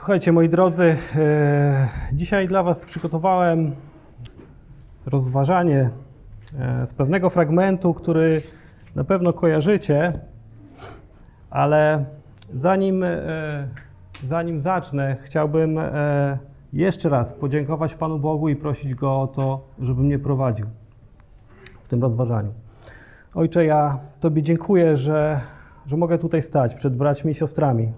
Słuchajcie, moi drodzy, e, dzisiaj dla Was przygotowałem rozważanie e, z pewnego fragmentu, który na pewno kojarzycie, ale zanim, e, zanim zacznę, chciałbym jeszcze raz podziękować Panu Bogu i prosić Go o to, żeby mnie prowadził w tym rozważaniu. Ojcze, ja Tobie dziękuję, że, że mogę tutaj stać przed braćmi i siostrami.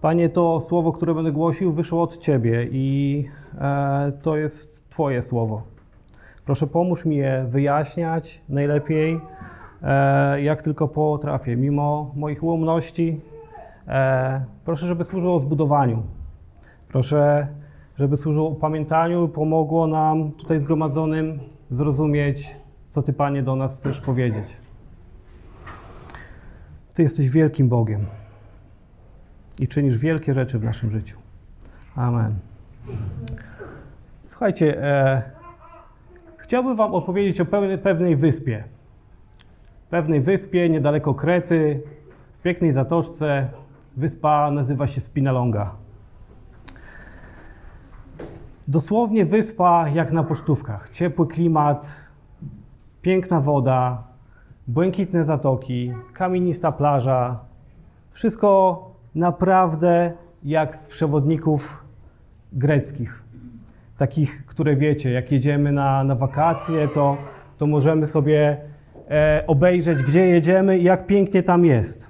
Panie, to słowo, które będę głosił, wyszło od Ciebie i e, to jest Twoje słowo. Proszę, pomóż mi je wyjaśniać najlepiej, e, jak tylko potrafię, mimo moich ułomności. E, proszę, żeby służyło zbudowaniu. Proszę, żeby służyło pamiętaniu i pomogło nam tutaj zgromadzonym zrozumieć, co Ty, Panie, do nas chcesz powiedzieć. Ty jesteś wielkim Bogiem i czynisz wielkie rzeczy w naszym życiu. Amen. Słuchajcie, e, chciałbym Wam opowiedzieć o pewnej, pewnej wyspie. Pewnej wyspie niedaleko Krety, w pięknej zatoczce. Wyspa nazywa się Spinalonga. Dosłownie wyspa jak na pocztówkach. Ciepły klimat, piękna woda, błękitne zatoki, kamienista plaża. Wszystko naprawdę jak z przewodników greckich. Takich, które wiecie, jak jedziemy na, na wakacje, to, to możemy sobie e, obejrzeć, gdzie jedziemy i jak pięknie tam jest.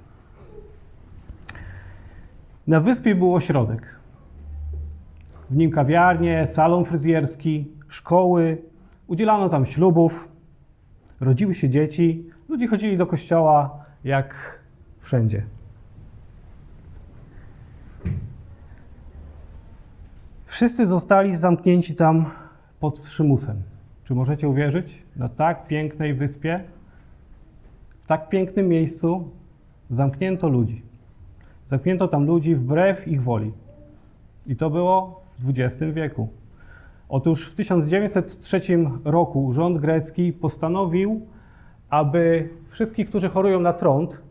Na wyspie był ośrodek. W nim kawiarnie, salon fryzjerski, szkoły, udzielano tam ślubów, rodziły się dzieci, ludzie chodzili do kościoła jak wszędzie. Wszyscy zostali zamknięci tam pod przymusem. Czy możecie uwierzyć? Na tak pięknej wyspie, w tak pięknym miejscu zamknięto ludzi. Zamknięto tam ludzi wbrew ich woli. I to było w XX wieku. Otóż w 1903 roku rząd grecki postanowił, aby wszystkich, którzy chorują na trąd,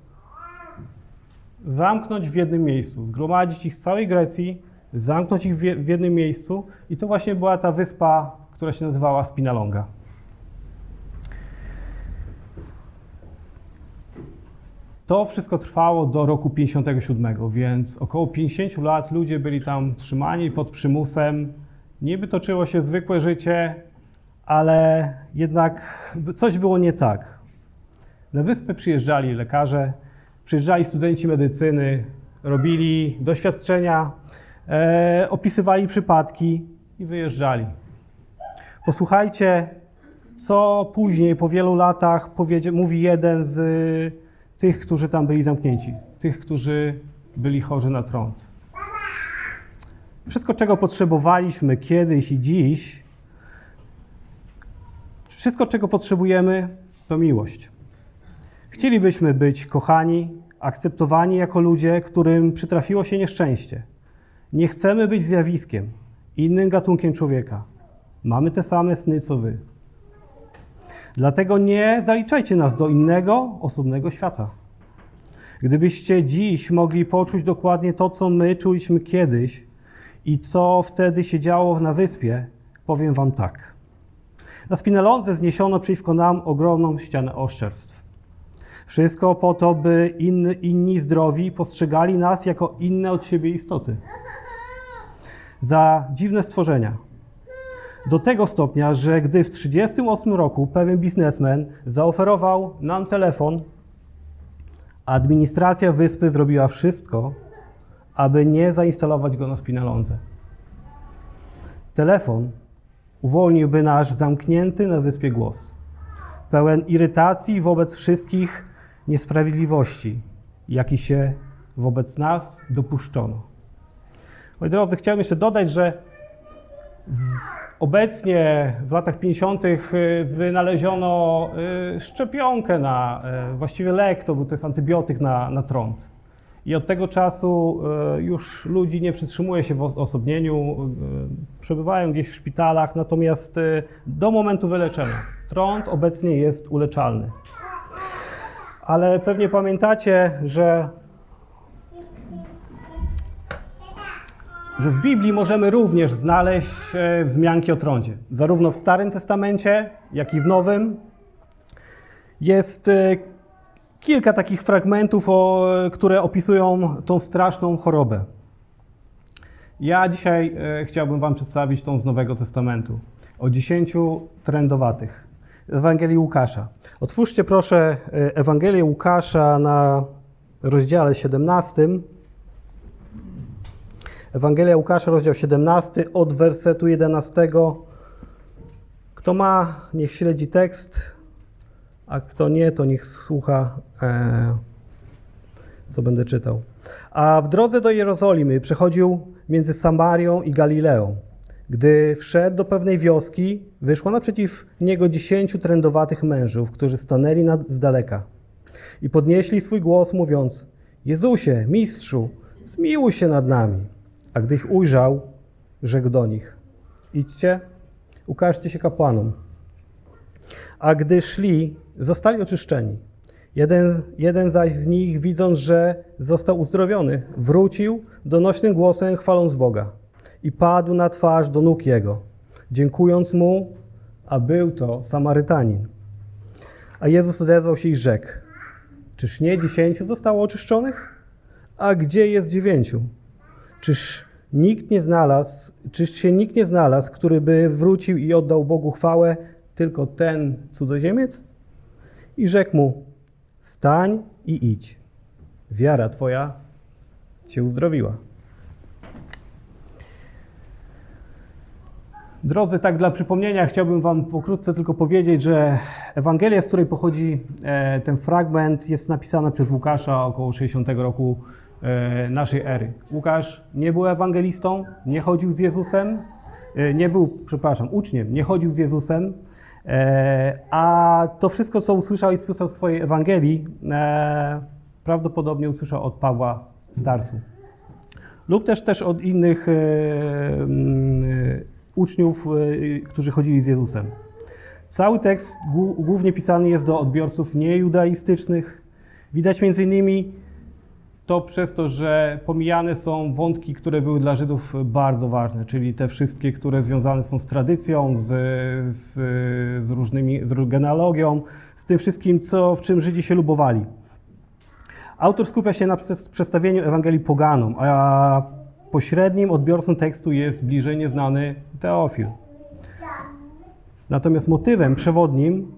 zamknąć w jednym miejscu, zgromadzić ich z całej Grecji zamknąć ich w jednym miejscu i to właśnie była ta wyspa, która się nazywała Spinalonga. To wszystko trwało do roku 57, więc około 50 lat ludzie byli tam trzymani pod przymusem. Niby toczyło się zwykłe życie, ale jednak coś było nie tak. Na wyspę przyjeżdżali lekarze, przyjeżdżali studenci medycyny, robili doświadczenia e, opisywali przypadki i wyjeżdżali. Posłuchajcie, co później, po wielu latach, mówi jeden z tych, którzy tam byli zamknięci, tych, którzy byli chorzy na trąd. Wszystko, czego potrzebowaliśmy kiedyś i dziś, wszystko, czego potrzebujemy, to miłość. Chcielibyśmy być kochani, akceptowani jako ludzie, którym przytrafiło się nieszczęście. Nie chcemy być zjawiskiem, innym gatunkiem człowieka. Mamy te same sny co wy. Dlatego nie zaliczajcie nas do innego, osobnego świata. Gdybyście dziś mogli poczuć dokładnie to, co my czuliśmy kiedyś i co wtedy się działo na wyspie, powiem wam tak. Na Spinelonze zniesiono przeciwko nam ogromną ścianę oszczerstw. Wszystko po to, by inni, inni zdrowi postrzegali nas jako inne od siebie istoty za dziwne stworzenia. Do tego stopnia, że gdy w 1938 roku pewien biznesmen zaoferował nam telefon, administracja wyspy zrobiła wszystko, aby nie zainstalować go na Spinalonze. Telefon uwolniłby nasz zamknięty na wyspie głos, pełen irytacji wobec wszystkich niesprawiedliwości, jakie się wobec nas dopuszczono. Moi drodzy, chciałem jeszcze dodać, że obecnie w latach 50. Y, wynaleziono y, szczepionkę na, y, właściwie lek, to, to jest antybiotyk na, na trąd. I od tego czasu już ludzi nie przytrzymuje się w osobnieniu, przebywają gdzieś w szpitalach, natomiast do momentu wyleczenia trąd obecnie jest uleczalny. Ale pewnie pamiętacie, że że w Biblii możemy również znaleźć e, wzmianki o trądzie. Zarówno w Starym Testamencie, jak i w Nowym. Jest e, kilka takich fragmentów, które opisują tą straszną chorobę. Ja dzisiaj e, chciałbym Wam przedstawić tą z Nowego Testamentu o dziesięciu trędowatych. Ewangelii Łukasza. Otwórzcie proszę Ewangelię Łukasza na rozdziale 17. Ewangelia Łukasza, rozdział 17, od wersetu 11. Kto ma, niech śledzi tekst, a kto nie, to niech słucha, e, co będę czytał. A w drodze do Jerozolimy przechodził między Samarią i Galileą. Gdy wszedł do pewnej wioski, wyszło naprzeciw niego dziesięciu trędowatych mężów, którzy stanęli nad, z daleka i podnieśli swój głos, mówiąc: Jezusie, mistrzu, zmiłuj się nad nami. A gdy ich ujrzał, rzekł do nich: Idźcie, ukażcie się kapłanom. A gdy szli, zostali oczyszczeni. Jeden, jeden zaś z nich, widząc, że został uzdrowiony, wrócił donośnym głosem, chwaląc Boga i padł na twarz do nóg jego, dziękując mu, a był to Samarytanin. A Jezus odezwał się i rzekł: Czyż nie dziesięciu zostało oczyszczonych? A gdzie jest dziewięciu? Czyż nikt nie znalazł, czyż się nikt nie znalazł, który by wrócił i oddał Bogu chwałę, tylko ten cudzoziemiec? I rzekł mu: Wstań i idź. Wiara twoja cię uzdrowiła. Drodzy, tak dla przypomnienia chciałbym Wam pokrótce tylko powiedzieć, że Ewangelia, z której pochodzi e, ten fragment, jest napisana przez Łukasza około 60 roku naszej ery. Łukasz nie był ewangelistą, nie chodził z Jezusem, e, nie był, przepraszam, uczniem, nie chodził z Jezusem, a to wszystko, co usłyszał i słyszał w swojej Ewangelii, prawdopodobnie usłyszał od Pawła z Tarsu. Lub też też od innych uczniów, e, którzy chodzili z Jezusem. Cały tekst głównie pisany jest do odbiorców niejudaistycznych. Widać między innymi to przez to, że pomijane są wątki, które były dla Żydów bardzo ważne, czyli te wszystkie, które związane są z tradycją, z, z, z różnymi, z genealogią, z tym wszystkim, co, w czym Żydzi się lubowali. Autor skupia się na przedstawieniu Ewangelii poganom, a pośrednim odbiorcą tekstu jest bliżej nieznany Teofil. Natomiast motywem przewodnim,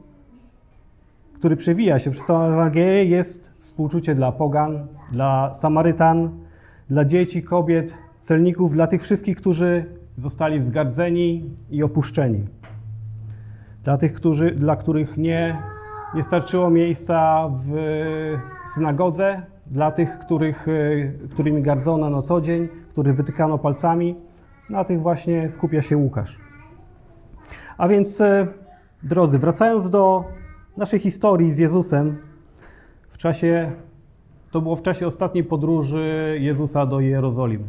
który przewija się przez całą Ewangelię, jest współczucie dla pogan, dla Samarytan, dla dzieci, kobiet, celników, dla tych wszystkich, którzy zostali wzgardzeni i opuszczeni. Dla tych, którzy, dla których nie, nie starczyło miejsca w synagodze, dla tych, których, którymi gardzono na co dzień, których wytykano palcami, na tych właśnie skupia się Łukasz. A więc, e, drodzy, wracając do naszej historii z Jezusem, w czasie, to było w czasie ostatniej podróży Jezusa do Jerozolimy.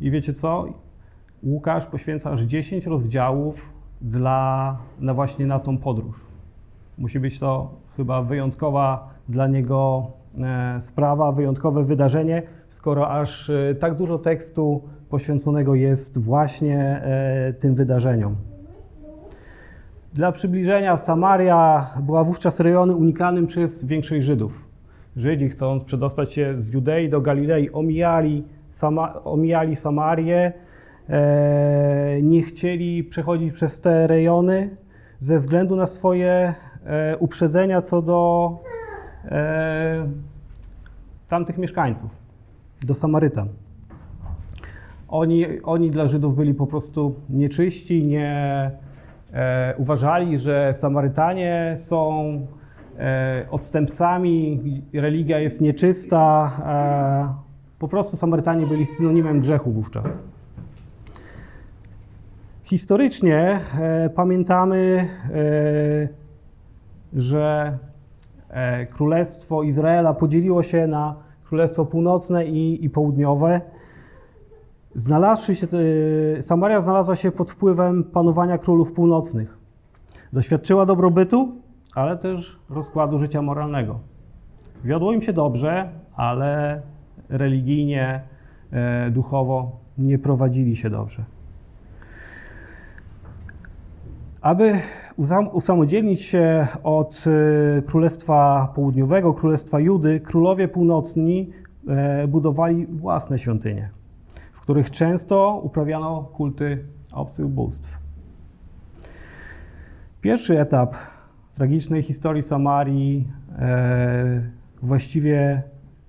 I wiecie co? Łukasz poświęca aż 10 rozdziałów dla, na właśnie na tą podróż. Musi być to chyba wyjątkowa dla niego e, sprawa, wyjątkowe wydarzenie, skoro aż e, tak dużo tekstu poświęconego jest właśnie e, tym wydarzeniom. Dla przybliżenia, Samaria była wówczas rejonem unikanym przez większość Żydów. Żydzi, chcąc przedostać się z Judei do Galilei, omijali, Sama, omijali Samarię, e, nie chcieli przechodzić przez te rejony ze względu na swoje e, uprzedzenia co do e, tamtych mieszkańców, do Samarytan. Oni, oni dla Żydów byli po prostu nieczyści, nie e, uważali, że Samarytanie są odstępcami, religia jest nieczysta. E, po prostu Samarytanie byli synonimem grzechu wówczas. Historycznie e, pamiętamy, e, że e, Królestwo Izraela podzieliło się na Królestwo Północne i, i Południowe. Się, e, Samaria znalazła się pod wpływem panowania królów północnych. Doświadczyła dobrobytu, ale też rozkładu życia moralnego. Wiodło im się dobrze, ale religijnie, e, duchowo nie prowadzili się dobrze. Aby usamodzielnić się od e, Królestwa Południowego, Królestwa Judy, królowie północni e, budowali własne świątynie, w których często uprawiano kulty obcych bóstw. Pierwszy etap tragicznej historii Samarii e, właściwie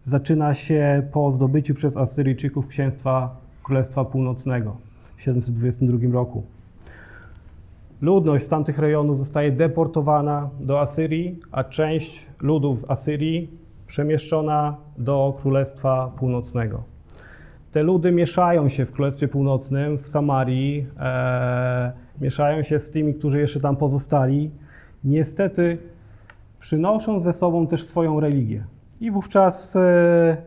zaczyna się po zdobyciu przez Asyryjczyków księstwa Królestwa Północnego w 722 roku. Ludność z tamtych rejonów zostaje deportowana do Asyrii, a część ludów z Asyrii przemieszczona do Królestwa Północnego. Te ludy mieszają się w Królestwie Północnym, w Samarii, e, mieszają się z tymi, którzy jeszcze tam pozostali. Niestety przynoszą ze sobą też swoją religię. I wówczas e,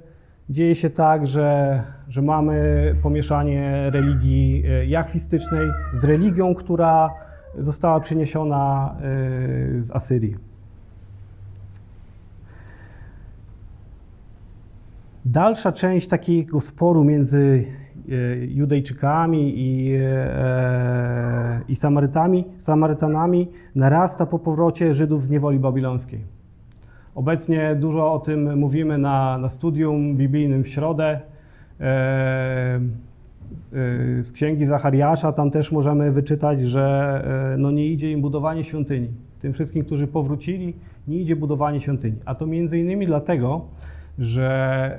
dzieje się tak, że, że mamy pomieszanie religii e, jachwistycznej z religią, która została przeniesiona e, z Asyrii. Dalsza część takiego sporu między Judejczykami i, i Samarytami, Samarytanami narasta po powrocie Żydów z niewoli babilońskiej. Obecnie dużo o tym mówimy na, na studium biblijnym w środę. E, e, z księgi Zachariasza tam też możemy wyczytać, że e, no nie idzie im budowanie świątyni. Tym wszystkim, którzy powrócili, nie idzie budowanie świątyni. A to między innymi dlatego, że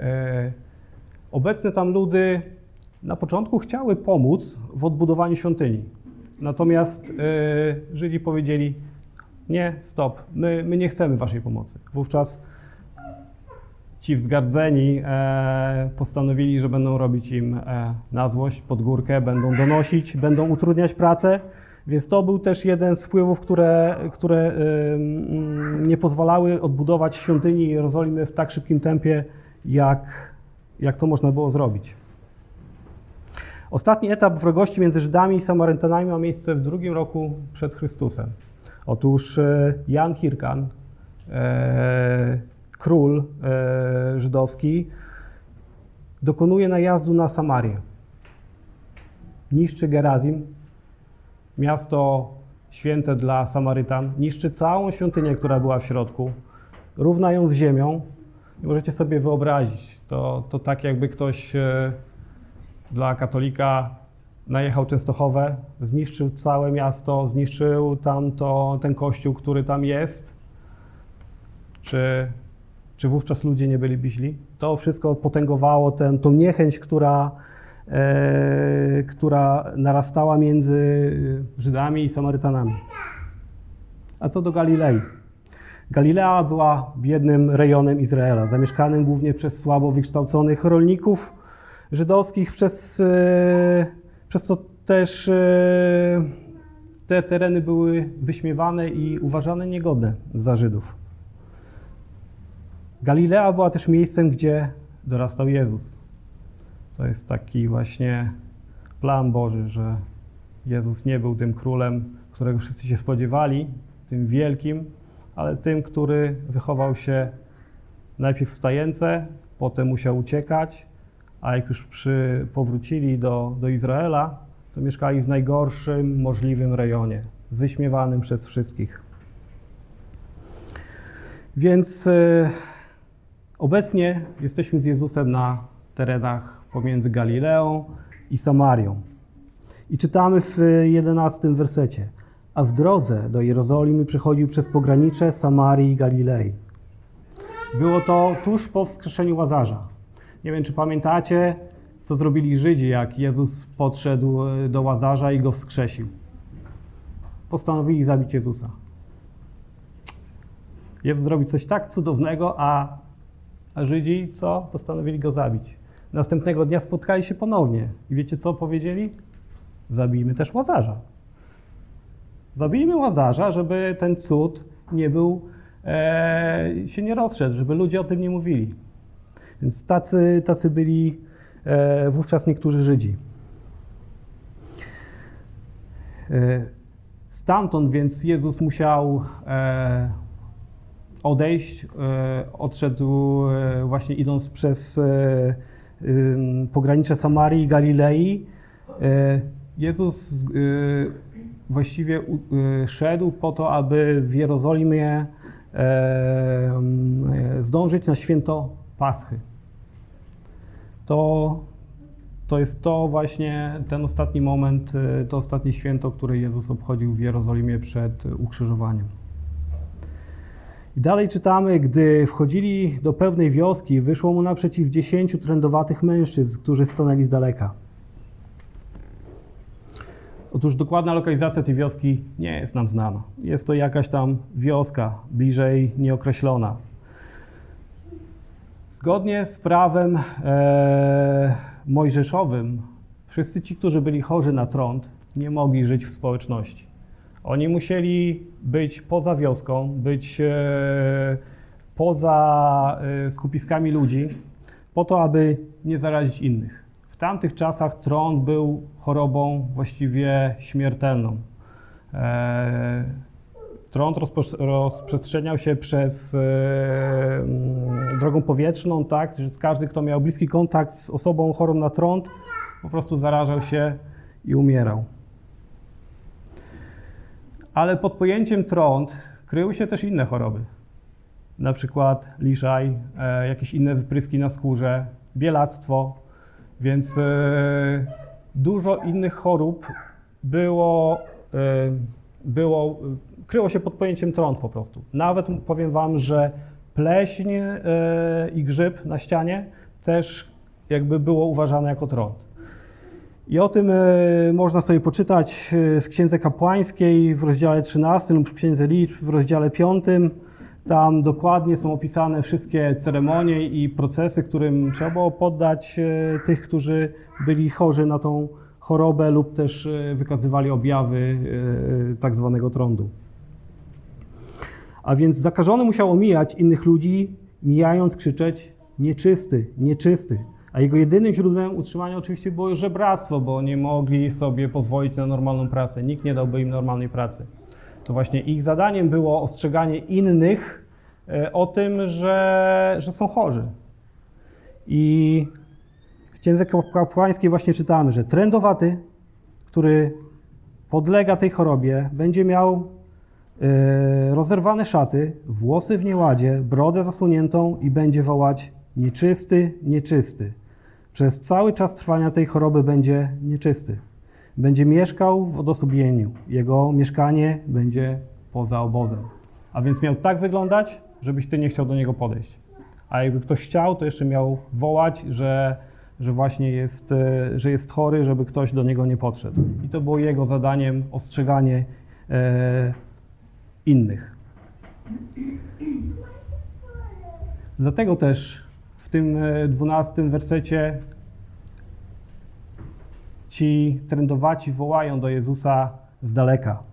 obecne tam ludy na początku chciały pomóc w odbudowaniu świątyni. Natomiast Żydzi powiedzieli, nie, stop, my, my nie chcemy waszej pomocy. Wówczas ci wzgardzeni e, postanowili, że będą robić im e, na złość, pod górkę, będą donosić, będą utrudniać pracę. Więc to był też jeden z wpływów, które, które e, nie pozwalały odbudować świątyni Jerozolimy w tak szybkim tempie, jak, jak to można było zrobić. Ostatni etap wrogości między Żydami i Samarytanami ma miejsce w drugim roku przed Chrystusem. Otóż e, Jan Hirkan, e, król e, żydowski, dokonuje najazdu na Samarię. Niszczy Gerazim, miasto święte dla Samarytan, niszczy całą świątynię, która była w środku, równa ją z ziemią. I możecie sobie wyobrazić, to, to tak jakby ktoś dla katolika najechał Częstochowę, zniszczył całe miasto, zniszczył tam to, ten kościół, który tam jest. Czy, czy wówczas ludzie nie byli źli? To wszystko potęgowało tę, niechęć, która, e, która narastała między Żydami i Samarytanami. A co do Galilei? Galilea była biednym rejonem Izraela, zamieszkanym głównie przez słabo wykształconych rolników żydowskich, przez e, przez też e, te tereny były wyśmiewane i uważane niegodne za Żydów. Galilea była też miejscem, gdzie dorastał Jezus. To jest taki właśnie plan Boży, że Jezus nie był tym królem, którego wszyscy się spodziewali, tym wielkim, ale tym, który wychował się najpierw w stajence, potem musiał uciekać, a jak już przy, powrócili do, do Izraela, to mieszkali w najgorszym możliwym rejonie, wyśmiewanym przez wszystkich. Więc y, obecnie jesteśmy z Jezusem na terenach pomiędzy Galileą i Samarią. I czytamy w jedenastym wersecie. A w drodze do Jerozolimy przechodził przez pogranicze Samarii i Galilei. Było to tuż po wskrzeszeniu Łazarza. Nie wiem, czy pamiętacie, co zrobili Żydzi, jak Jezus podszedł e, do Łazarza i go wskrzesił. Postanowili zabić Jezusa. Jezus zrobił coś tak cudownego, a, a Żydzi co? Postanowili go zabić. Następnego dnia spotkali się ponownie. I wiecie, co powiedzieli? Zabijmy też Łazarza. Zabijmy Łazarza, żeby ten cud nie był, e, się nie rozszedł, żeby ludzie o tym nie mówili. Więc tacy, tacy byli e, wówczas niektórzy Żydzi. E, stamtąd więc Jezus musiał e, odejść, odszedł właśnie idąc przez pogranicze Samarii i Galilei, Jezus właściwie szedł po to, aby w Jerozolimie zdążyć na święto Paschy. To, to jest to właśnie ten ostatni moment, to ostatnie święto, które Jezus obchodził w Jerozolimie przed ukrzyżowaniem. I dalej czytamy, gdy wchodzili do pewnej wioski, wyszło mu naprzeciw dziesięciu trędowatych mężczyzn, którzy stanęli z daleka. Otóż dokładna lokalizacja tej wioski nie jest nam znana. Jest to jakaś tam wioska, bliżej nieokreślona. Zgodnie z prawem e, mojżeszowym, wszyscy ci, którzy byli chorzy na trąd, nie mogli żyć w społeczności. Oni musieli być poza wioską, być e, poza e, skupiskami ludzi, po to, aby nie zarazić innych. W tamtych czasach trąd był chorobą właściwie śmiertelną. E, trąd rozprzestrzeniał się przez drogą powietrzną, tak, każdy, kto miał bliski kontakt z osobą chorą na trąd, po prostu zarażał się i umierał. Ale pod pojęciem trąd kryły się też inne choroby. Na przykład liszaj, e, jakieś inne wypryski na skórze, bielactwo, więc e, dużo innych chorób było, e, było, kryło się pod pojęciem trąd po prostu. Nawet powiem Wam, że pleśń e, i grzyb na ścianie też jakby było uważane jako trąd. I o tym e, można sobie poczytać e, w Księdze Kapłańskiej w rozdziale 13 lub w Księdze Liczb w rozdziale 5. Tam dokładnie są opisane wszystkie ceremonie i procesy, którym trzeba było poddać tych, którzy byli chorzy na tą chorobę lub też wykazywali objawy tak zwanego trądu. A więc zakażony musiał omijać innych ludzi, mijając krzyczeć nieczysty, nieczysty. A jego jedynym źródłem utrzymania oczywiście było żebractwo, bo nie mogli sobie pozwolić na normalną pracę. Nikt nie dałby im normalnej pracy. To właśnie ich zadaniem było ostrzeganie innych e, o tym, że, że są chorzy. I w księdze kapłańskiej właśnie czytamy, że trędowaty, który podlega tej chorobie, będzie miał e, rozerwane szaty, włosy w nieładzie, brodę zasłoniętą i będzie wołać nieczysty, nieczysty. Przez cały czas trwania tej choroby będzie nieczysty. Będzie mieszkał w odosobnieniu. Jego mieszkanie będzie poza obozem. A więc miał tak wyglądać, żebyś ty nie chciał do niego podejść. A jakby ktoś chciał, to jeszcze miał wołać, że, że właśnie jest, e, że jest chory, żeby ktoś do niego nie podszedł. I to było jego zadaniem ostrzeganie e, innych. Dlatego też w tym e, dwunastym wersecie ci trędowaci wołają do Jezusa z daleka.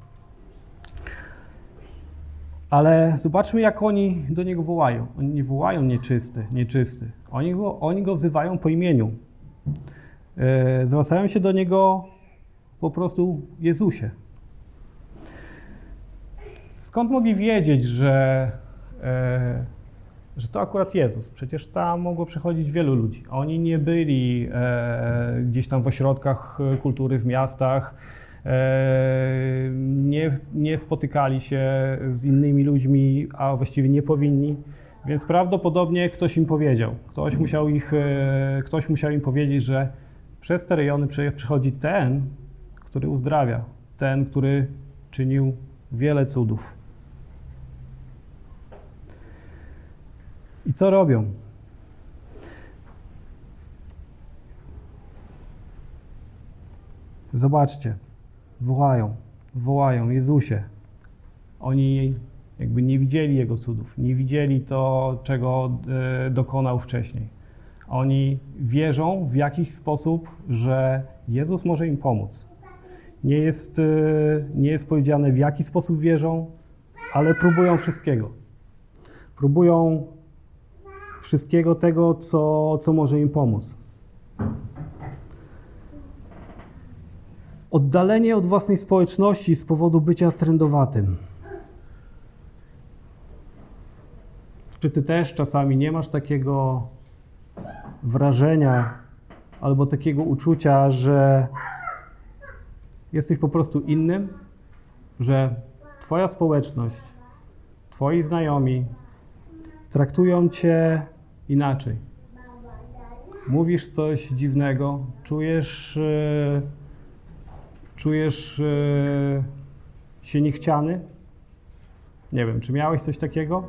Ale zobaczmy, jak oni do Niego wołają. Oni nie wołają nieczysty, nieczysty. Oni go, oni go wzywają po imieniu. E, zwracają się do Niego po prostu Jezusie. Skąd mogli wiedzieć, że e, że to akurat Jezus. Przecież tam mogło przychodzić wielu ludzi. Oni nie byli e, gdzieś tam w ośrodkach kultury, w miastach, nie, nie spotykali się z innymi ludźmi, a właściwie nie powinni. Więc prawdopodobnie ktoś im powiedział, ktoś musiał, ich, e, ktoś musiał im powiedzieć, że przez te rejony przychodzi ten, który uzdrawia, ten, który czynił wiele cudów. I co robią? Zobaczcie, wołają, wołają Jezusie. Oni jakby nie widzieli Jego cudów, nie widzieli to, czego e, dokonał wcześniej. Oni wierzą w jakiś sposób, że Jezus może im pomóc. Nie jest, e, nie jest powiedziane, w jaki sposób wierzą, ale próbują wszystkiego. Próbują wszystkiego tego, co, co może im pomóc. Oddalenie od własnej społeczności z powodu bycia trendowatym. Czy ty też czasami nie masz takiego wrażenia albo takiego uczucia, że jesteś po prostu innym, że Twoja społeczność, Twoi znajomi traktują Cię inaczej. Mówisz coś dziwnego, czujesz, e, czujesz e, się niechciany. Nie wiem, czy miałeś coś takiego?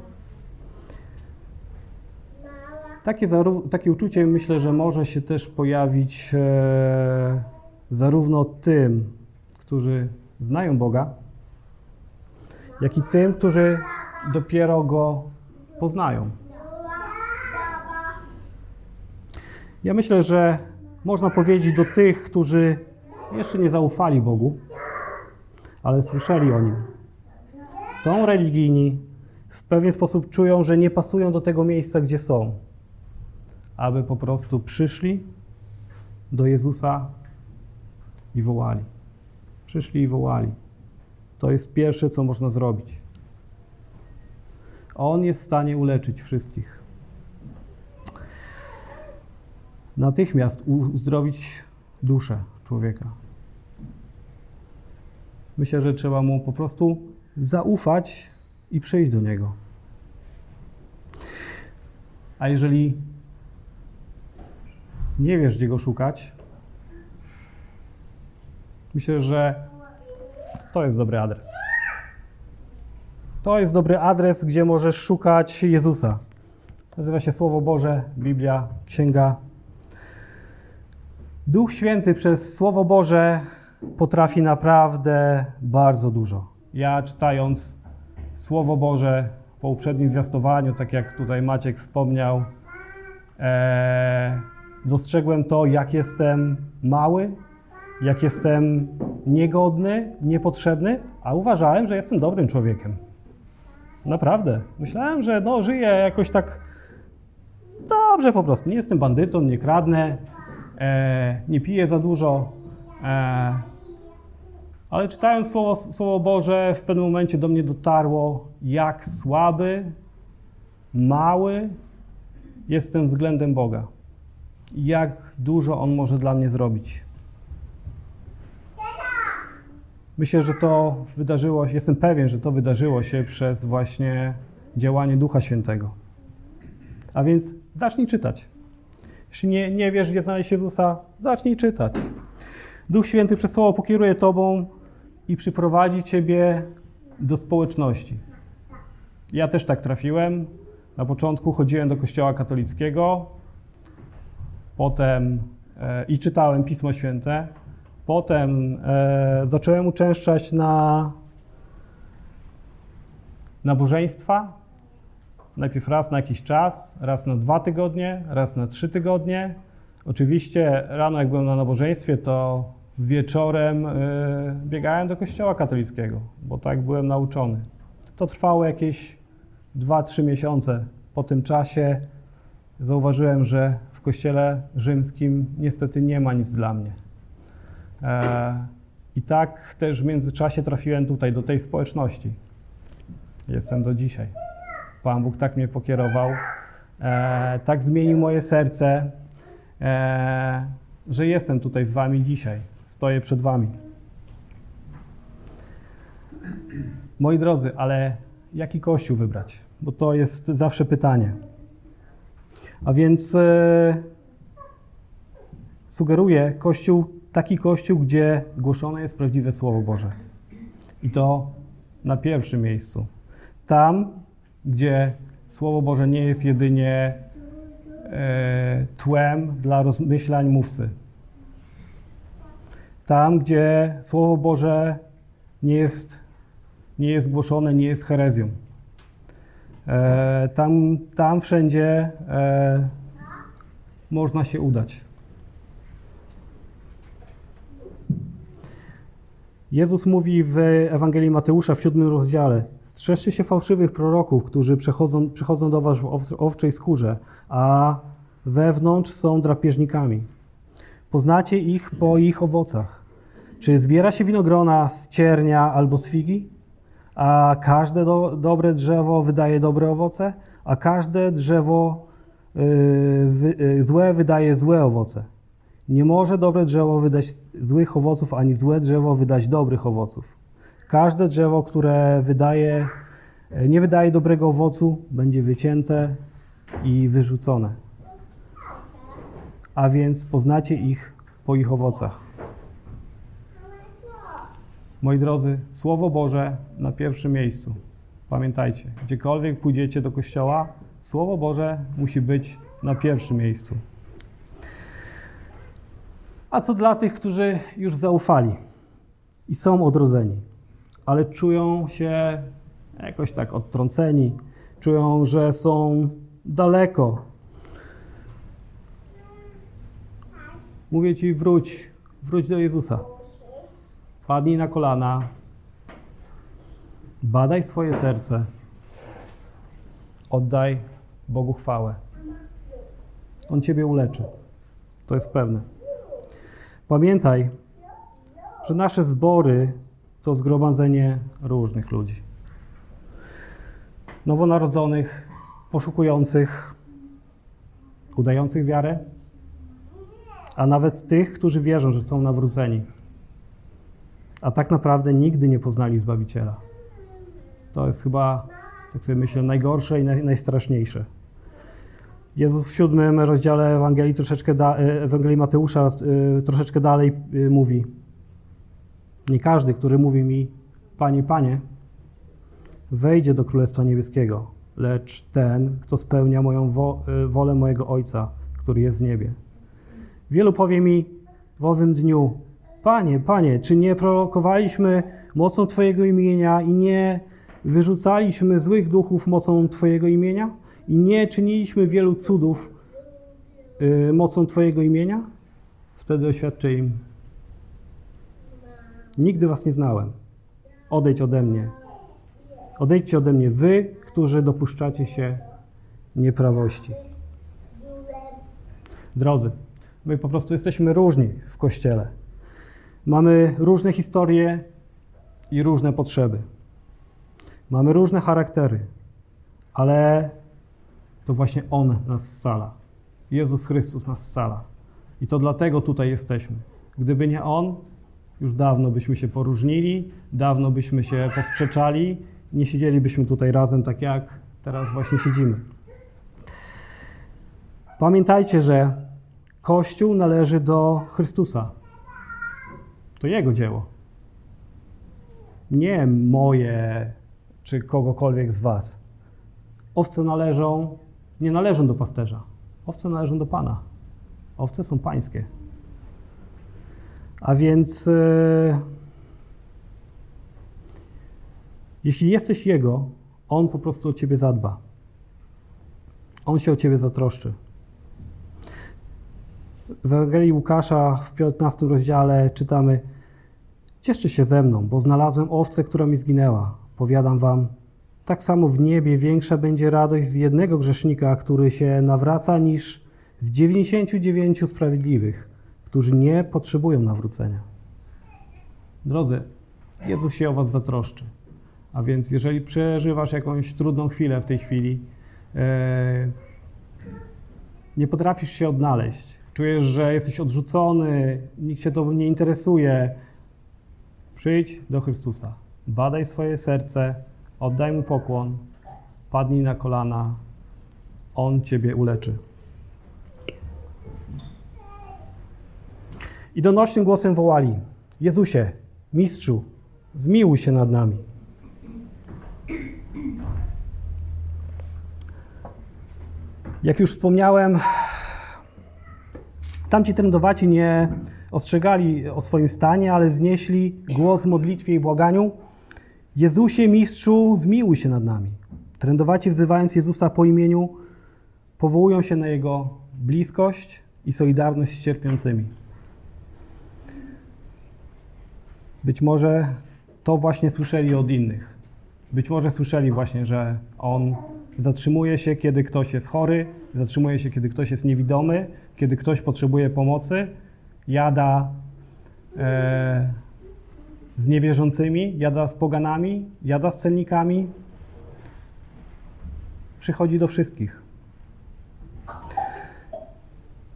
Takie, takie uczucie myślę, że może się też pojawić e, zarówno tym, którzy znają Boga, jak i tym, którzy dopiero Go poznają. Ja myślę, że można powiedzieć do tych, którzy jeszcze nie zaufali Bogu, ale słyszeli o Nim. Są religijni, w pewien sposób czują, że nie pasują do tego miejsca, gdzie są, aby po prostu przyszli do Jezusa i wołali. Przyszli i wołali. To jest pierwsze, co można zrobić. On jest w stanie uleczyć wszystkich. Natychmiast uzdrowić duszę człowieka. Myślę, że trzeba mu po prostu zaufać i przyjść do niego. A jeżeli nie wiesz, gdzie go szukać, myślę, że to jest dobry adres. To jest dobry adres, gdzie możesz szukać Jezusa. Nazywa się Słowo Boże, Biblia, Księga. Duch Święty przez Słowo Boże potrafi naprawdę bardzo dużo. Ja czytając Słowo Boże po uprzednim zwiastowaniu, tak jak tutaj Maciek wspomniał, e, dostrzegłem to, jak jestem mały, jak jestem niegodny, niepotrzebny, a uważałem, że jestem dobrym człowiekiem. Naprawdę. Myślałem, że no, żyję jakoś tak dobrze po prostu. Nie jestem bandytą, nie kradnę, nie piję za dużo. E, ale czytając Słowo, Słowo Boże, w pewnym momencie do mnie dotarło, jak słaby, mały jestem względem Boga. Jak dużo On może dla mnie zrobić. Myślę, że to wydarzyło się, jestem pewien, że to wydarzyło się przez właśnie działanie Ducha Świętego. A więc zacznij czytać. Jeśli nie, nie wiesz, gdzie znaleźć Jezusa, zacznij czytać. Duch Święty przez Słowo pokieruje Tobą i przyprowadzi Ciebie do społeczności. Ja też tak trafiłem. Na początku chodziłem do kościoła katolickiego, potem e, i czytałem Pismo Święte. Potem e, zacząłem uczęszczać na nabożeństwa. Najpierw raz na jakiś czas, raz na dwa tygodnie, raz na trzy tygodnie. Oczywiście rano, jak byłem na nabożeństwie, to wieczorem e, biegałem do kościoła katolickiego, bo tak byłem nauczony. To trwało jakieś 2-3 miesiące. Po tym czasie zauważyłem, że w kościele rzymskim niestety nie ma nic dla mnie. E, I tak też w międzyczasie trafiłem tutaj, do tej społeczności. Jestem do dzisiaj. Pan Bóg tak mnie pokierował, e, tak zmienił moje serce, e, że jestem tutaj z Wami dzisiaj. Stoję przed Wami. Moi drodzy, ale jaki kościół wybrać? Bo to jest zawsze pytanie. A więc e, sugeruję kościół, taki kościół, gdzie głoszone jest prawdziwe Słowo Boże. I to na pierwszym miejscu. Tam, gdzie Słowo Boże nie jest jedynie e, tłem dla rozmyślań mówcy. Tam, gdzie Słowo Boże nie jest, nie jest głoszone, nie jest herezją. E, tam, tam wszędzie e, można się udać. Jezus mówi w Ewangelii Mateusza w siódmym rozdziale: Strzeżcie się fałszywych proroków, którzy przychodzą, przychodzą do was w owczej skórze, a wewnątrz są drapieżnikami. Poznacie ich po ich owocach. Czy zbiera się winogrona z ciernia albo z figi? A każde do, dobre drzewo wydaje dobre owoce, a każde drzewo wy, y, złe wydaje złe owoce. Nie może dobre drzewo wydać złych owoców, ani złe drzewo wydać dobrych owoców. Każde drzewo, które wydaje, y, nie wydaje dobrego owocu, będzie wycięte i wyrzucone. A więc poznacie ich po ich owocach. Moi drodzy, Słowo Boże na pierwszym miejscu. Pamiętajcie, gdziekolwiek pójdziecie do kościoła, Słowo Boże musi być na pierwszym miejscu. A co dla tych, którzy już zaufali i są odrodzeni, ale czują się jakoś tak odtrąceni, czują, że są daleko. Mówię ci, wróć, wróć do Jezusa. Padnij na kolana, badaj swoje serce, oddaj Bogu chwałę. On Ciebie uleczy. To jest pewne. Pamiętaj, że nasze zbory to zgromadzenie różnych ludzi. Nowonarodzonych, poszukujących, udających wiarę, a nawet tych, którzy wierzą, że są nawróceni, a tak naprawdę nigdy nie poznali Zbawiciela. To jest chyba, tak sobie myślę, najgorsze i naj, najstraszniejsze. Jezus w siódmym rozdziale Ewangelii, troszeczkę da, e, Ewangelii Mateusza e, troszeczkę dalej e, mówi Nie każdy, który mówi mi Panie, Panie, wejdzie do Królestwa Niebieskiego, lecz ten, kto spełnia moją wo, wolę mojego Ojca, który jest w niebie. Wielu powie mi w owym dniu, Panie, Panie, czy nie prorokowaliśmy mocą Twojego imienia i nie wyrzucaliśmy złych duchów mocą Twojego imienia? I nie czyniliśmy wielu cudów yy, mocą Twojego imienia? Wtedy oświadczę im: Nigdy Was nie znałem. Odejdź ode mnie. Odejdźcie ode mnie, wy, którzy dopuszczacie się nieprawości. Drodzy, my po prostu jesteśmy różni w kościele. Mamy różne historie i różne potrzeby. Mamy różne charaktery, ale to właśnie On nas scala. Jezus Chrystus nas scala. I to dlatego tutaj jesteśmy. Gdyby nie On, już dawno byśmy się poróżnili, dawno byśmy się posprzeczali, nie siedzielibyśmy tutaj razem tak jak teraz właśnie siedzimy. Pamiętajcie, że Kościół należy do Chrystusa. To Jego dzieło. Nie moje czy kogokolwiek z Was. Owce należą, nie należą do pasterza. Owce należą do Pana. Owce są pańskie. A więc, yy, jeśli jesteś Jego, On po prostu o Ciebie zadba. On się o Ciebie zatroszczy. W Ewangelii Łukasza w 15 rozdziale czytamy: Cieszcie się ze mną, bo znalazłem owcę, która mi zginęła. Powiadam wam, tak samo w niebie większa będzie radość z jednego grzesznika, który się nawraca, niż z 99 sprawiedliwych, którzy nie potrzebują nawrócenia. Drodzy, Jezus się o was zatroszczy. A więc jeżeli przeżywasz jakąś trudną chwilę w tej chwili, e, nie potrafisz się odnaleźć, czujesz, że jesteś odrzucony, nikt się to nie interesuje, przyjdź do Chrystusa. Badaj swoje serce, oddaj mu pokłon, padnij na kolana, on ciebie uleczy. I donośnym głosem wołali: Jezusie, mistrzu, zmiłuj się nad nami. Jak już wspomniałem, tamci trędowaci nie ostrzegali o swoim stanie, ale wznieśli głos w modlitwie i błaganiu. Jezusie, mistrzu, zmiłuj się nad nami. Trędowaci wzywając Jezusa po imieniu, powołują się na Jego bliskość i solidarność z cierpiącymi. Być może to właśnie słyszeli od innych. Być może słyszeli właśnie, że On zatrzymuje się, kiedy ktoś jest chory, zatrzymuje się, kiedy ktoś jest niewidomy, kiedy ktoś potrzebuje pomocy, jada e, z niewierzącymi, jada z poganami, jada z celnikami. Przychodzi do wszystkich.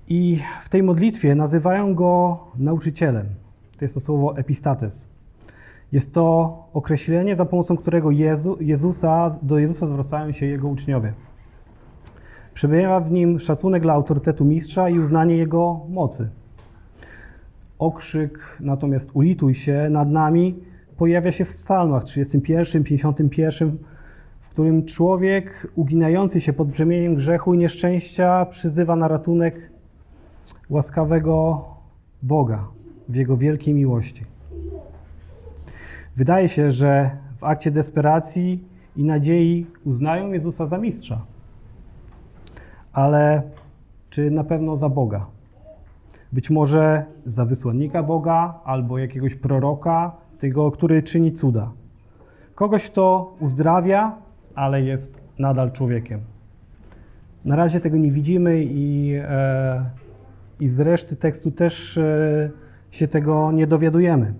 I w tej modlitwie nazywają go nauczycielem. To jest to słowo epistates. Jest to określenie, za pomocą którego Jezu, Jezusa, do Jezusa zwracają się jego uczniowie. Przebywa w nim szacunek dla autorytetu mistrza i uznanie jego mocy. Okrzyk natomiast ulituj się nad nami pojawia się w psalmach 31, 51, w którym człowiek uginający się pod brzemieniem grzechu i nieszczęścia przyzywa na ratunek łaskawego Boga w Jego wielkiej miłości. Wydaje się, że w akcie desperacji i nadziei uznają Jezusa za mistrza. Ale czy na pewno za Boga? Być może za wysłannika Boga albo jakiegoś proroka, tego, który czyni cuda. Kogoś, kto uzdrawia, ale jest nadal człowiekiem. Na razie tego nie widzimy i, e, i z reszty tekstu też e, się tego nie dowiadujemy.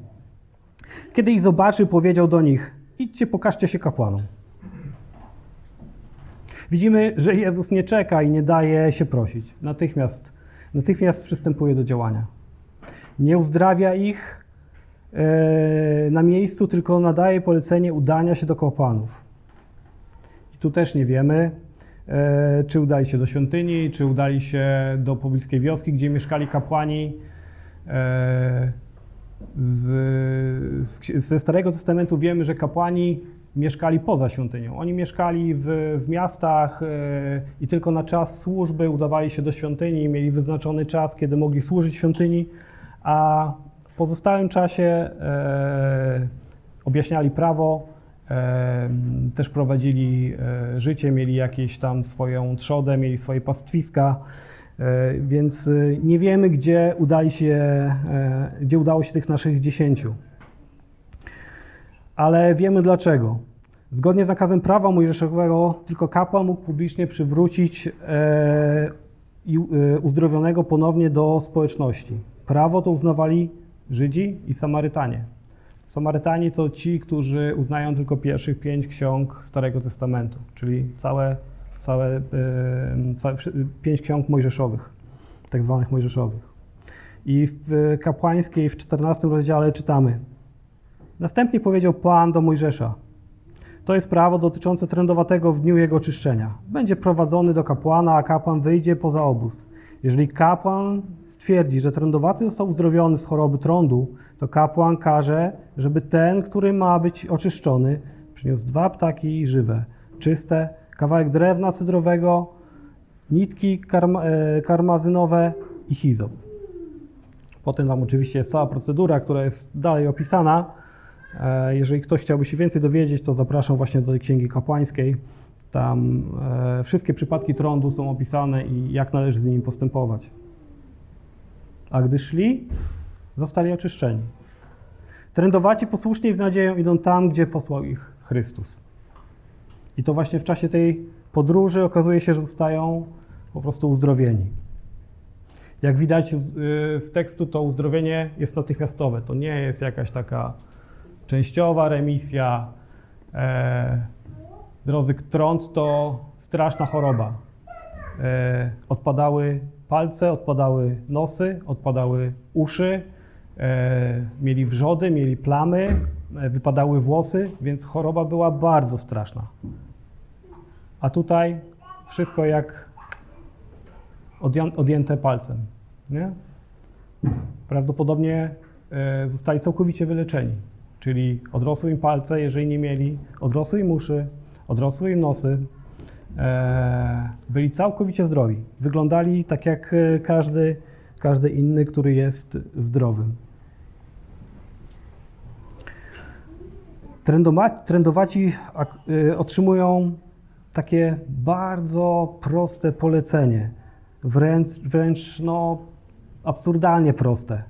Kiedy ich zobaczy, powiedział do nich: Idźcie, pokażcie się kapłanom. Widzimy, że Jezus nie czeka i nie daje się prosić. Natychmiast, natychmiast przystępuje do działania. Nie uzdrawia ich e, na miejscu, tylko nadaje polecenie udania się do kapłanów. I tu też nie wiemy, e, czy udali się do świątyni, czy udali się do pobliskiej wioski, gdzie mieszkali kapłani. E, z, z, ze Starego Testamentu wiemy, że kapłani mieszkali poza świątynią. Oni mieszkali w, w miastach e, i tylko na czas służby udawali się do świątyni, mieli wyznaczony czas, kiedy mogli służyć świątyni, a w pozostałym czasie e, objaśniali prawo, też prowadzili życie, mieli jakieś tam swoją trzodę, mieli swoje pastwiska. E, więc e, nie wiemy, gdzie, udali się, e, gdzie udało się tych naszych dziesięciu. Ale wiemy dlaczego. Zgodnie z nakazem prawa mojżeszowego tylko kapłan mógł publicznie przywrócić uzdrowionego ponownie do społeczności. Prawo to uznawali Żydzi i Samarytanie. Samarytanie to ci, którzy uznają tylko pierwszych pięć ksiąg Starego Testamentu, czyli całe całe, całe pięć ksiąg mojżeszowych, tak zwanych mojżeszowych. I w kapłańskiej w 14 rozdziale czytamy: Następnie powiedział Pan do Mojżesza: To jest prawo dotyczące trędowatego w dniu jego czyszczenia. Będzie prowadzony do kapłana, a kapłan wyjdzie poza obóz. Jeżeli kapłan stwierdzi, że trędowaty został uzdrowiony z choroby trądu, to kapłan każe, żeby ten, który ma być oczyszczony, przyniósł dwa ptaki żywe, czyste, kawałek drewna cydrowego, nitki karm, e, karmazynowe i hizop. Potem tam oczywiście jest cała procedura, która jest dalej opisana. E, jeżeli ktoś chciałby się więcej dowiedzieć, to zapraszam właśnie do księgi kapłańskiej. Tam e, wszystkie przypadki trądu są opisane i jak należy z nimi postępować. A gdy szli, zostali oczyszczeni. Trędowaci posłusznie i z nadzieją idą tam, gdzie posłał ich Chrystus. I to właśnie w czasie tej podróży okazuje się, że zostają po prostu uzdrowieni. Jak widać z, y, z tekstu, to uzdrowienie jest natychmiastowe. To nie jest jakaś taka częściowa remisja. E, drodzy, trąd to straszna choroba. E, odpadały palce, odpadały nosy, odpadały uszy, e, mieli wrzody, mieli plamy, e, wypadały włosy, więc choroba była bardzo straszna. A tutaj wszystko jak odjęte palcem. Nie? Prawdopodobnie e, zostali całkowicie wyleczeni. Czyli odrosły im palce, jeżeli nie mieli, odrosły im uszy, odrosły im nosy, e, byli całkowicie zdrowi. Wyglądali tak jak e, każdy, każdy inny, który jest zdrowym. Trendowaci otrzymują takie bardzo proste polecenie, wręcz, wręcz no, absurdalnie proste.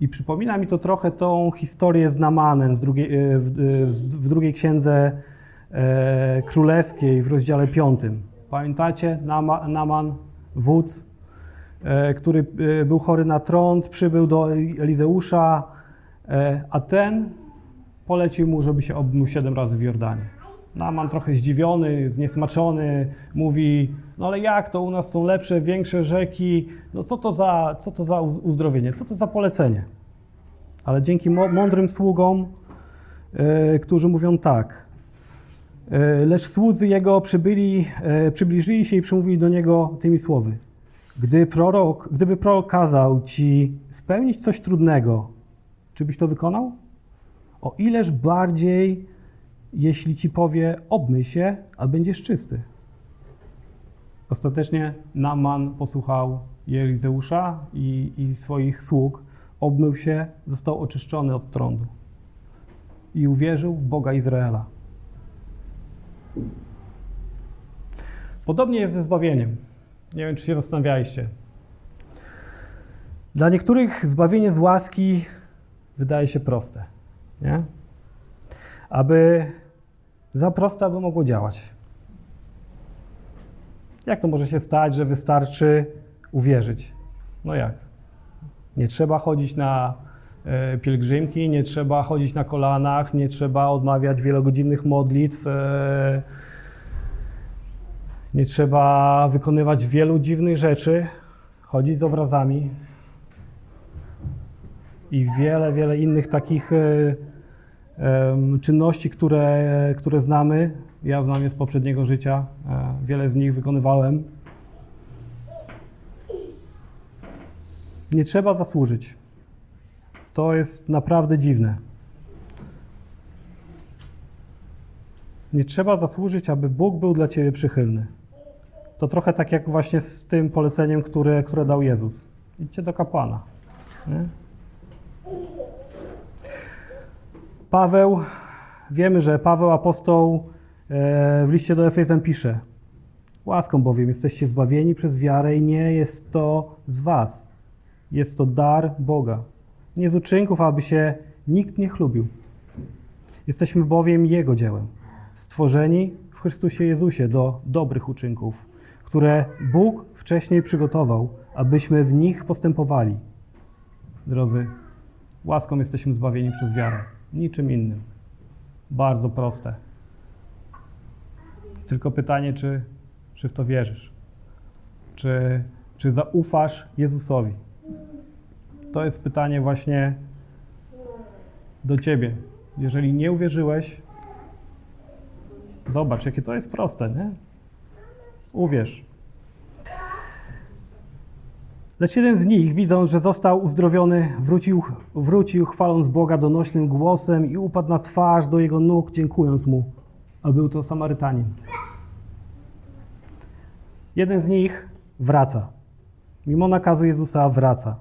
I przypomina mi to trochę tą historię z Namanem z drugiej, e, w, e, w drugiej księdze e, królewskiej w rozdziale 5. Pamiętacie? Nama, Naman, wódz, który był chory na trąd, przybył do Elizeusza, a ten polecił mu, żeby się obmył siedem razy w Jordanie. Naman trochę zdziwiony, zniesmaczony, mówi, no No ale jak to u nas są lepsze, większe rzeki? No co to za, co to za uzdrowienie? Co to za polecenie? Ale dzięki mądrym sługom, yy, którzy mówią tak. Yy, lecz słudzy jego przybyli, yy, przybliżyli się i przemówili do niego tymi słowy. Gdy prorok, gdyby prorok kazał ci spełnić coś trudnego, czy byś to wykonał? O ileż bardziej, jeśli ci powie, obmyj się, a będziesz czysty. Ostatecznie Naman posłuchał Jelizeusza i, i swoich sług, obmył się, został oczyszczony od trądu i uwierzył w Boga Izraela. Podobnie jest ze zbawieniem. Nie wiem, czy się zastanawialiście. Dla niektórych zbawienie z łaski wydaje się proste. Nie? Aby za proste, aby mogło działać. Jak to może się stać, że wystarczy uwierzyć? No jak? Nie trzeba chodzić na e, pielgrzymki, nie trzeba chodzić na kolanach, nie trzeba odmawiać wielogodzinnych modlitw, e, nie trzeba wykonywać wielu dziwnych rzeczy, chodzić z obrazami i wiele, wiele innych takich e, czynności, które, które znamy. Ja znam je z poprzedniego życia, e, wiele z nich wykonywałem. Nie trzeba zasłużyć. To jest naprawdę dziwne. Nie trzeba zasłużyć, aby Bóg był dla ciebie przychylny. To trochę tak jak właśnie z tym poleceniem, które, które dał Jezus. Idźcie do kapłana. Nie? Paweł, wiemy, że Paweł apostoł e, w liście do Efezjan pisze: Łaską bowiem jesteście zbawieni przez wiarę i nie jest to z was. Jest to dar Boga. Nie z uczynków, aby się nikt nie chlubił. Jesteśmy bowiem Jego dziełem, stworzeni w Chrystusie Jezusie do dobrych uczynków, które Bóg wcześniej przygotował, abyśmy w nich postępowali. Drodzy, łaską jesteśmy zbawieni przez wiarę niczym innym. Bardzo proste. Tylko pytanie, czy, czy w to wierzysz? Czy, czy zaufasz Jezusowi? To jest pytanie właśnie do ciebie. Jeżeli nie uwierzyłeś, zobacz, jakie to jest proste, nie? Uwierz. Lecz jeden z nich, widząc, że został uzdrowiony, wrócił, wrócił chwaląc Boga donośnym głosem i upadł na twarz do jego nóg, dziękując mu. A był to Samarytanin. Jeden z nich wraca. Mimo nakazu Jezusa wraca.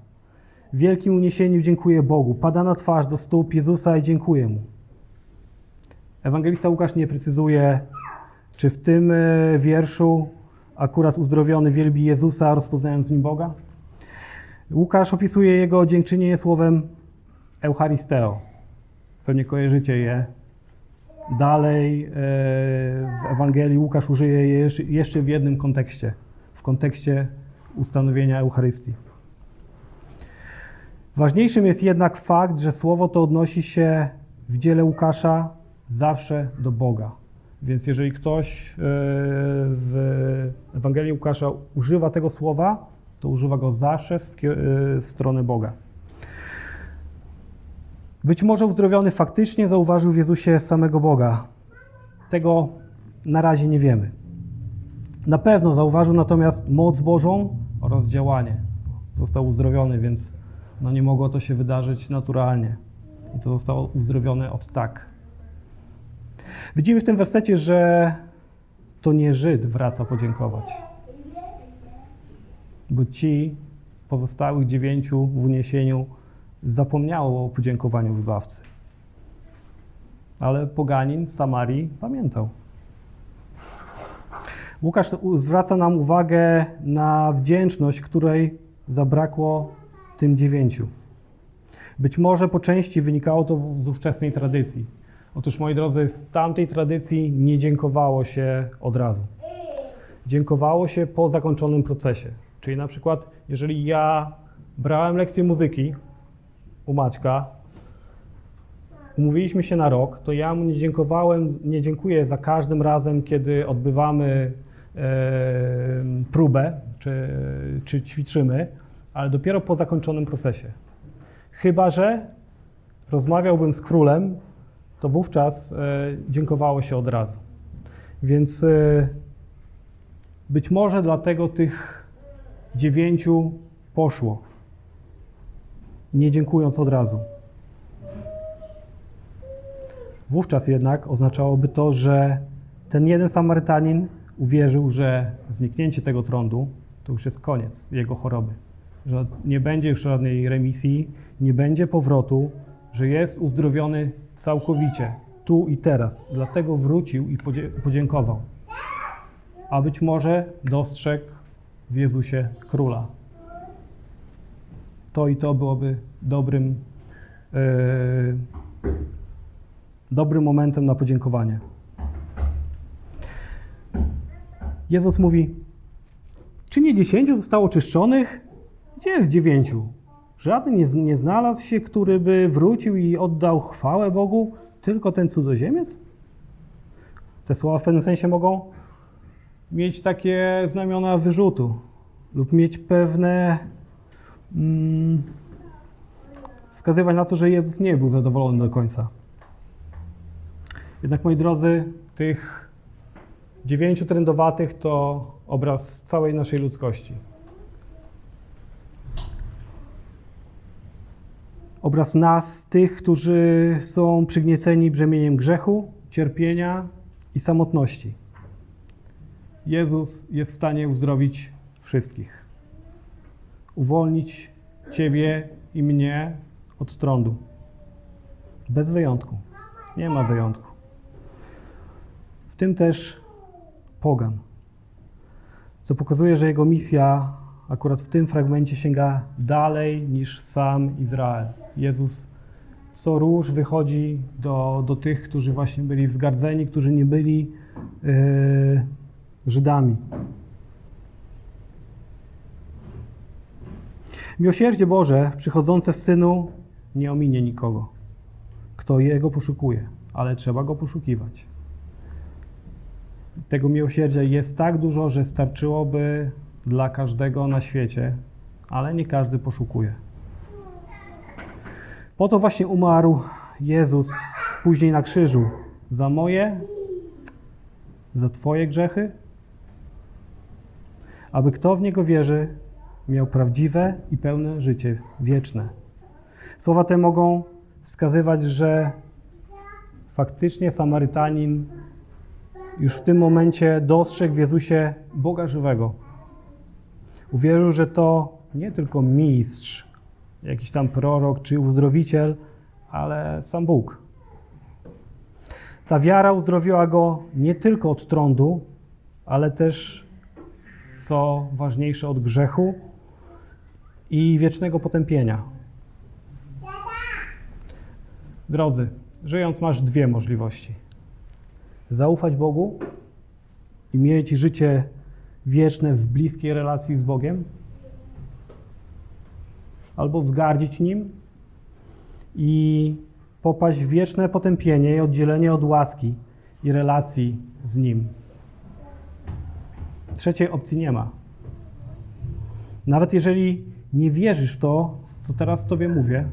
W wielkim uniesieniu dziękuję Bogu. Pada na twarz do stóp Jezusa i dziękuję mu. Ewangelista Łukasz nie precyzuje, czy w tym e, wierszu akurat uzdrowiony wielbi Jezusa, rozpoznając w nim Boga. Łukasz opisuje jego dziękczynienie słowem Eucharisteo. Pewnie kojarzycie je. Dalej e, w Ewangelii Łukasz użyje je jeszcze w jednym kontekście. W kontekście ustanowienia Eucharystii. Ważniejszym jest jednak fakt, że słowo to odnosi się w dziele Łukasza zawsze do Boga. Więc jeżeli ktoś e, w Ewangelii Łukasza używa tego słowa, to używa go zawsze w, w stronę Boga. Być może uzdrowiony faktycznie zauważył w Jezusie samego Boga. Tego na razie nie wiemy. Na pewno zauważył natomiast moc Bożą oraz działanie. Został uzdrowiony, więc no nie mogło to się wydarzyć naturalnie. I to zostało uzdrowione od tak. Widzimy w tym wersecie, że to nie Żyd wraca podziękować bo ci pozostałych dziewięciu w uniesieniu zapomniało o podziękowaniu wybawcy. Ale poganin z Samarii pamiętał. Łukasz zwraca nam uwagę na wdzięczność, której zabrakło tym dziewięciu. Być może po części wynikało to z ówczesnej tradycji. Otóż, moi drodzy, w tamtej tradycji nie dziękowało się od razu. Dziękowało się po zakończonym procesie. Czyli na przykład, jeżeli ja brałem lekcję muzyki u Maćka, umówiliśmy się na rok, to ja mu nie dziękowałem, nie dziękuję za każdym razem, kiedy odbywamy próbę, czy, czy ćwiczymy, ale dopiero po zakończonym procesie. Chyba, że rozmawiałbym z królem, to wówczas dziękowało się od razu. Więc być może dlatego tych dziewięciu poszło, nie dziękując od razu. Wówczas jednak oznaczałoby to, że ten jeden Samarytanin uwierzył, że zniknięcie tego trądu to już jest koniec jego choroby, że nie będzie już żadnej remisji, nie będzie powrotu, że jest uzdrowiony całkowicie, tu i teraz. Dlatego wrócił i podziękował. A być może dostrzegł w Jezusie króla. To i to byłoby dobrym. Yy, dobrym momentem na podziękowanie. Jezus mówi: Czy nie dziesięciu zostało czyszczonych? Gdzie jest dziewięciu? Żaden nie, nie znalazł się, który by wrócił i oddał chwałę Bogu, tylko ten cudzoziemiec? Te słowa w pewnym sensie mogą mieć takie znamiona wyrzutu lub mieć pewne. Mm, wskazywać na to, że Jezus nie był zadowolony do końca. Jednak moi drodzy, tych dziewięciu trendowatych to obraz całej naszej ludzkości. Obraz nas, tych, którzy są przygnieceni brzemieniem grzechu, cierpienia i samotności. Jezus jest w stanie uzdrowić wszystkich. Uwolnić Ciebie i mnie od trądu. Bez wyjątku. Nie ma wyjątku tym też pogan. Co pokazuje, że jego misja akurat w tym fragmencie sięga dalej niż sam Izrael. Jezus co róż wychodzi do, do tych, którzy właśnie byli wzgardzeni, którzy nie byli yy, Żydami. Miłosierdzie Boże przychodzące w Synu nie ominie nikogo, kto Jego poszukuje, ale trzeba Go poszukiwać tego miłosierdzia jest tak dużo, że starczyłoby dla każdego na świecie, ale nie każdy poszukuje. Po to właśnie umarł Jezus później na krzyżu. Za moje, za Twoje grzechy, aby kto w Niego wierzy, miał prawdziwe i pełne życie wieczne. Słowa te mogą wskazywać, że faktycznie Samarytanin już w tym momencie dostrzegł w Jezusie Boga żywego. Uwierzył, że to nie tylko mistrz, jakiś tam prorok czy uzdrowiciel, ale sam Bóg. Ta wiara uzdrowiła go nie tylko od trądu, ale też, co ważniejsze, od grzechu i wiecznego potępienia. Drodzy, żyjąc masz dwie możliwości zaufać Bogu i mieć życie wieczne w bliskiej relacji z Bogiem, albo wzgardzić Nim i popaść w wieczne potępienie i oddzielenie od łaski i relacji z Nim. Trzeciej opcji nie ma. Nawet jeżeli nie wierzysz w to, co teraz Tobie mówię,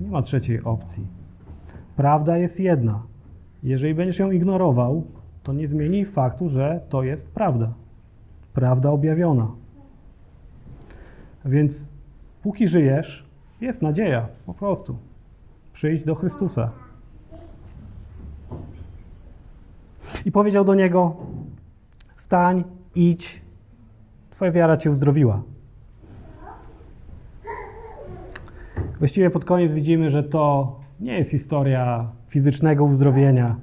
nie ma trzeciej opcji. Prawda jest jedna. Jeżeli będziesz ją ignorował, to nie zmieni faktu, że to jest prawda. Prawda objawiona. Więc póki żyjesz, jest nadzieja, po prostu. Przyjdź do Chrystusa. I powiedział do niego: Wstań, idź, Twoja wiara cię uzdrowiła. Właściwie pod koniec widzimy, że to nie jest historia fizycznego uzdrowienia,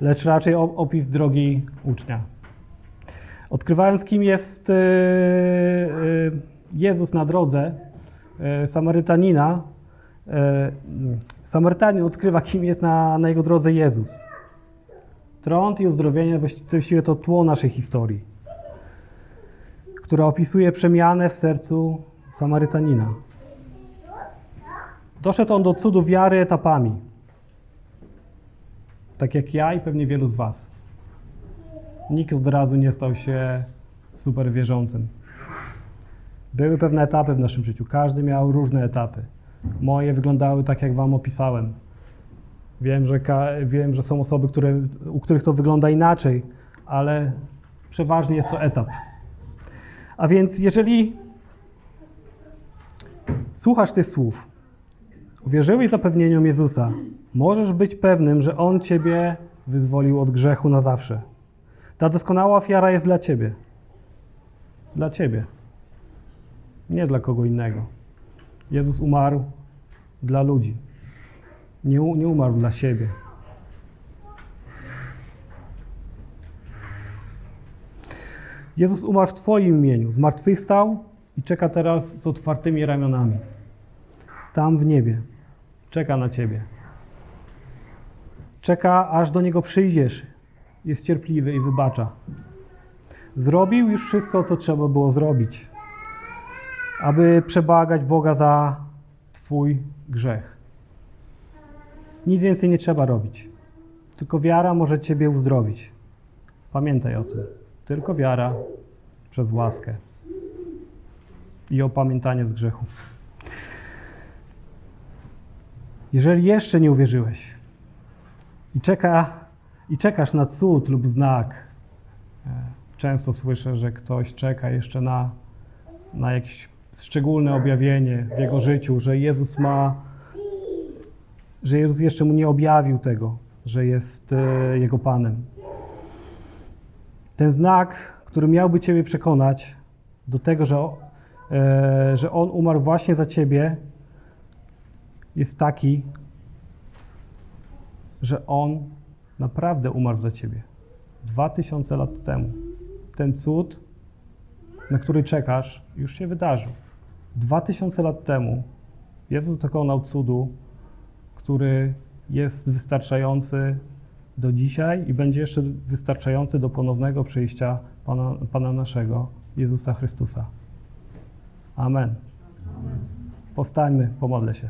lecz raczej opis drogi ucznia. Odkrywając, kim jest e, e, Jezus na drodze e, Samarytanina, Samarytanin odkrywa, kim jest na, na jego drodze Jezus. Trąd i uzdrowienie właściwie to tło naszej historii, która opisuje przemianę w sercu Samarytanina. Doszedł on do cudu wiary etapami. Tak jak ja i pewnie wielu z Was. Nikt od razu nie stał się super wierzącym. Były pewne etapy w naszym życiu. Każdy miał różne etapy. Moje wyglądały tak, jak Wam opisałem. Wiem, że, wiem, że są osoby, które, u których to wygląda inaczej, ale przeważnie jest to etap. A więc, jeżeli słuchasz tych słów, uwierzyłeś zapewnieniom Jezusa, możesz być pewnym, że On Ciebie wyzwolił od grzechu na zawsze. Ta doskonała ofiara jest dla Ciebie. Dla Ciebie. Nie dla kogo innego. Jezus umarł dla ludzi. Nie, nie umarł dla siebie. Jezus umarł w Twoim imieniu, zmartwychwstał i czeka teraz z otwartymi ramionami. Tam w niebie. Czeka na Ciebie. Czeka, aż do Niego przyjdziesz. Jest cierpliwy i wybacza. Zrobił już wszystko, co trzeba było zrobić, aby przebłagać Boga za Twój grzech. Nic więcej nie trzeba robić. Tylko wiara może Ciebie uzdrowić. Pamiętaj o tym. Tylko wiara przez łaskę i opamiętanie z grzechu. Jeżeli jeszcze nie uwierzyłeś i, czeka, i czekasz na cud lub znak, e, często słyszę, że ktoś czeka jeszcze na, na jakieś szczególne objawienie w jego życiu, że Jezus ma, że Jezus jeszcze mu nie objawił tego, że jest e, jego Panem. Ten znak, który miałby Ciebie przekonać do tego, że, e, że On umarł właśnie za Ciebie, jest taki, że On naprawdę umarł za Ciebie. Dwa tysiące lat temu. Ten cud, na który czekasz, już się wydarzył. Dwa tysiące lat temu Jezus dokonał cudu, który jest wystarczający do dzisiaj i będzie jeszcze wystarczający do ponownego przyjścia Pana, Pana naszego, Jezusa Chrystusa. Amen. Postańmy, pomodlę się.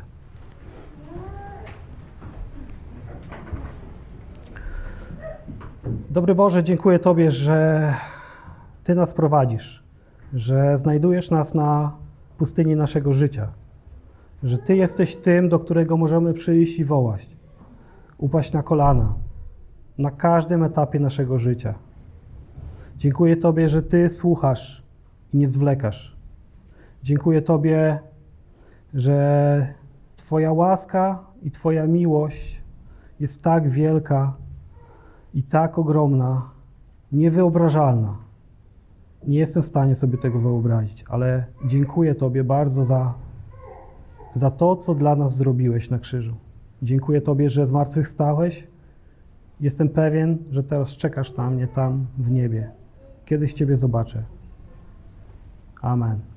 Dobry Boże, dziękuję Tobie, że Ty nas prowadzisz, że znajdujesz nas na pustyni naszego życia, że Ty jesteś tym, do którego możemy przyjść i wołać, upaść na kolana na każdym etapie naszego życia. Dziękuję Tobie, że Ty słuchasz i nie zwlekasz. Dziękuję Tobie, że Twoja łaska i Twoja miłość jest tak wielka i tak ogromna, niewyobrażalna. Nie jestem w stanie sobie tego wyobrazić, ale dziękuję Tobie bardzo za, za to, co dla nas zrobiłeś na krzyżu. Dziękuję Tobie, że zmartwychwstałeś. Jestem pewien, że teraz czekasz na mnie tam w niebie. Kiedyś Ciebie zobaczę. Amen.